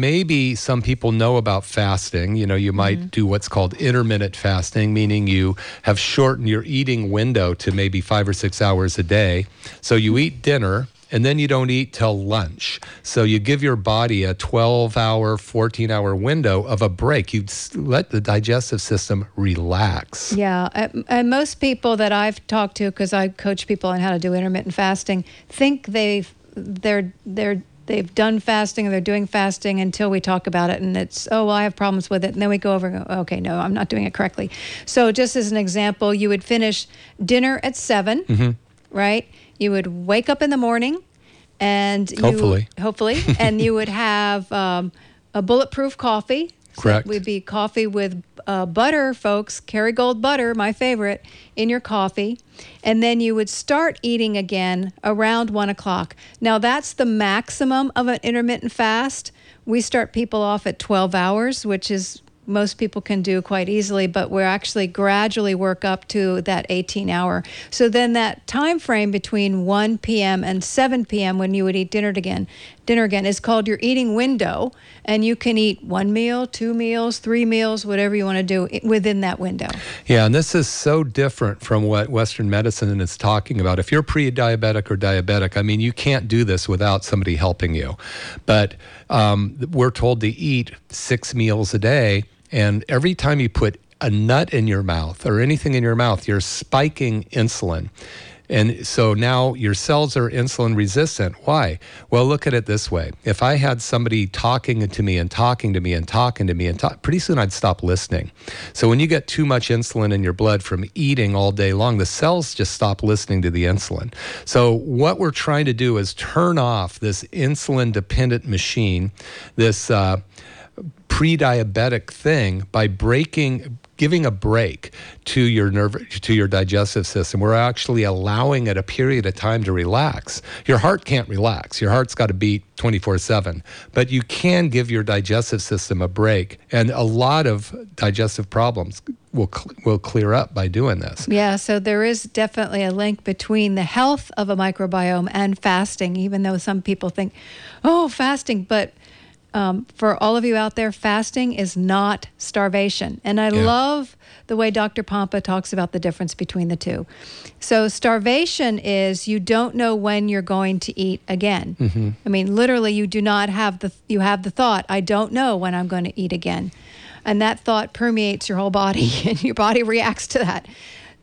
Maybe some people know about fasting. You know, you might mm-hmm. do what's called intermittent fasting, meaning you have shortened your eating window to maybe five or six hours a day. So you eat dinner and then you don't eat till lunch. So you give your body a 12 hour, 14 hour window of a break. You let the digestive system relax. Yeah. And most people that I've talked to, because I coach people on how to do intermittent fasting, think they've, they're, they're, they've done fasting and they're doing fasting until we talk about it and it's oh well, i have problems with it. And then we go over and go okay no i'm not doing it correctly. So just as an example you would finish dinner at 7 mm-hmm. right? You would wake up in the morning and you, hopefully. Hopefully. And you would have um, a bulletproof coffee correct. So would be coffee with uh, butter folks. Kerrygold butter my favorite in your coffee. And then you would start eating again around one o'clock. Now that's the maximum of an intermittent fast. We start people off at 12 hours which is most people can do quite easily but we're actually gradually work up to that 18 hour. So then that time frame between 1 p.m and 7 p.m when you would eat dinner again dinner again is called your eating window and you can eat one meal two meals three meals whatever you want to do within that window. Yeah and this is so different from what western medicine is talking about. If you're pre-diabetic or diabetic i mean you can't do this without somebody helping you. But um, we're told to eat six meals a day and every time you put a nut in your mouth or anything in your mouth, you're spiking insulin. And so now your cells are insulin resistant. Why? Well, look at it this way. If I had somebody talking to me and talking to me and talking to me and talk, pretty soon I'd stop listening. So when you get too much insulin in your blood from eating all day long, the cells just stop listening to the insulin. So what we're trying to do is turn off this insulin dependent machine, this uh, pre-diabetic thing by breaking giving a break to your nerve to your digestive system. We're actually allowing it a period of time to relax. Your heart can't relax. Your heart's got to beat 24/7 but you can give your digestive system a break and a lot of digestive problems will will clear up by doing this. Yeah so there is definitely a link between the health of a microbiome and fasting even though some people think oh fasting but um, for all of you out there, fasting is not starvation. And I yeah. love the way Dr. Pompa talks about the difference between the two. So, starvation is you don't know when you're going to eat again. Mm-hmm. I mean, literally, you do not have the, you have the thought, I don't know when I'm going to eat again. And that thought permeates your whole body, and your body reacts to that.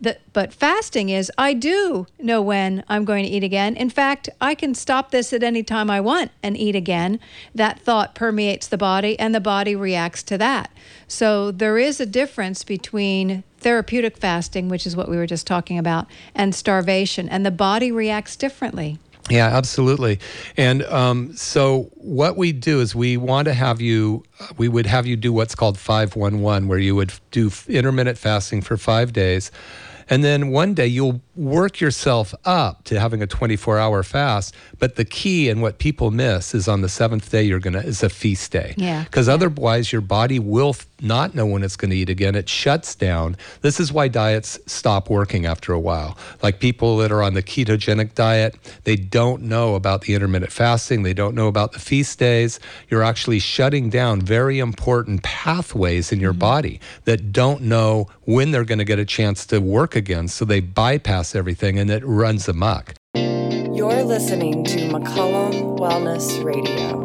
The, but fasting is I do know when I'm going to eat again. In fact, I can stop this at any time I want and eat again. That thought permeates the body and the body reacts to that. So there is a difference between therapeutic fasting, which is what we were just talking about, and starvation, and the body reacts differently. Yeah, absolutely. And um, so, what we do is we want to have you, we would have you do what's called 511, where you would do intermittent fasting for five days. And then one day you'll work yourself up to having a 24 hour fast. But the key and what people miss is on the seventh day, you're going to, is a feast day. Yeah. Because yeah. otherwise, your body will not know when it's going to eat again. It shuts down. This is why diets stop working after a while. Like people that are on the ketogenic diet, they don't know about the intermittent fasting, they don't know about the feast days. You're actually shutting down very important pathways in your mm-hmm. body that don't know when they're going to get a chance to work again. So they bypass everything and it runs amok. You're listening to McCollum Wellness Radio.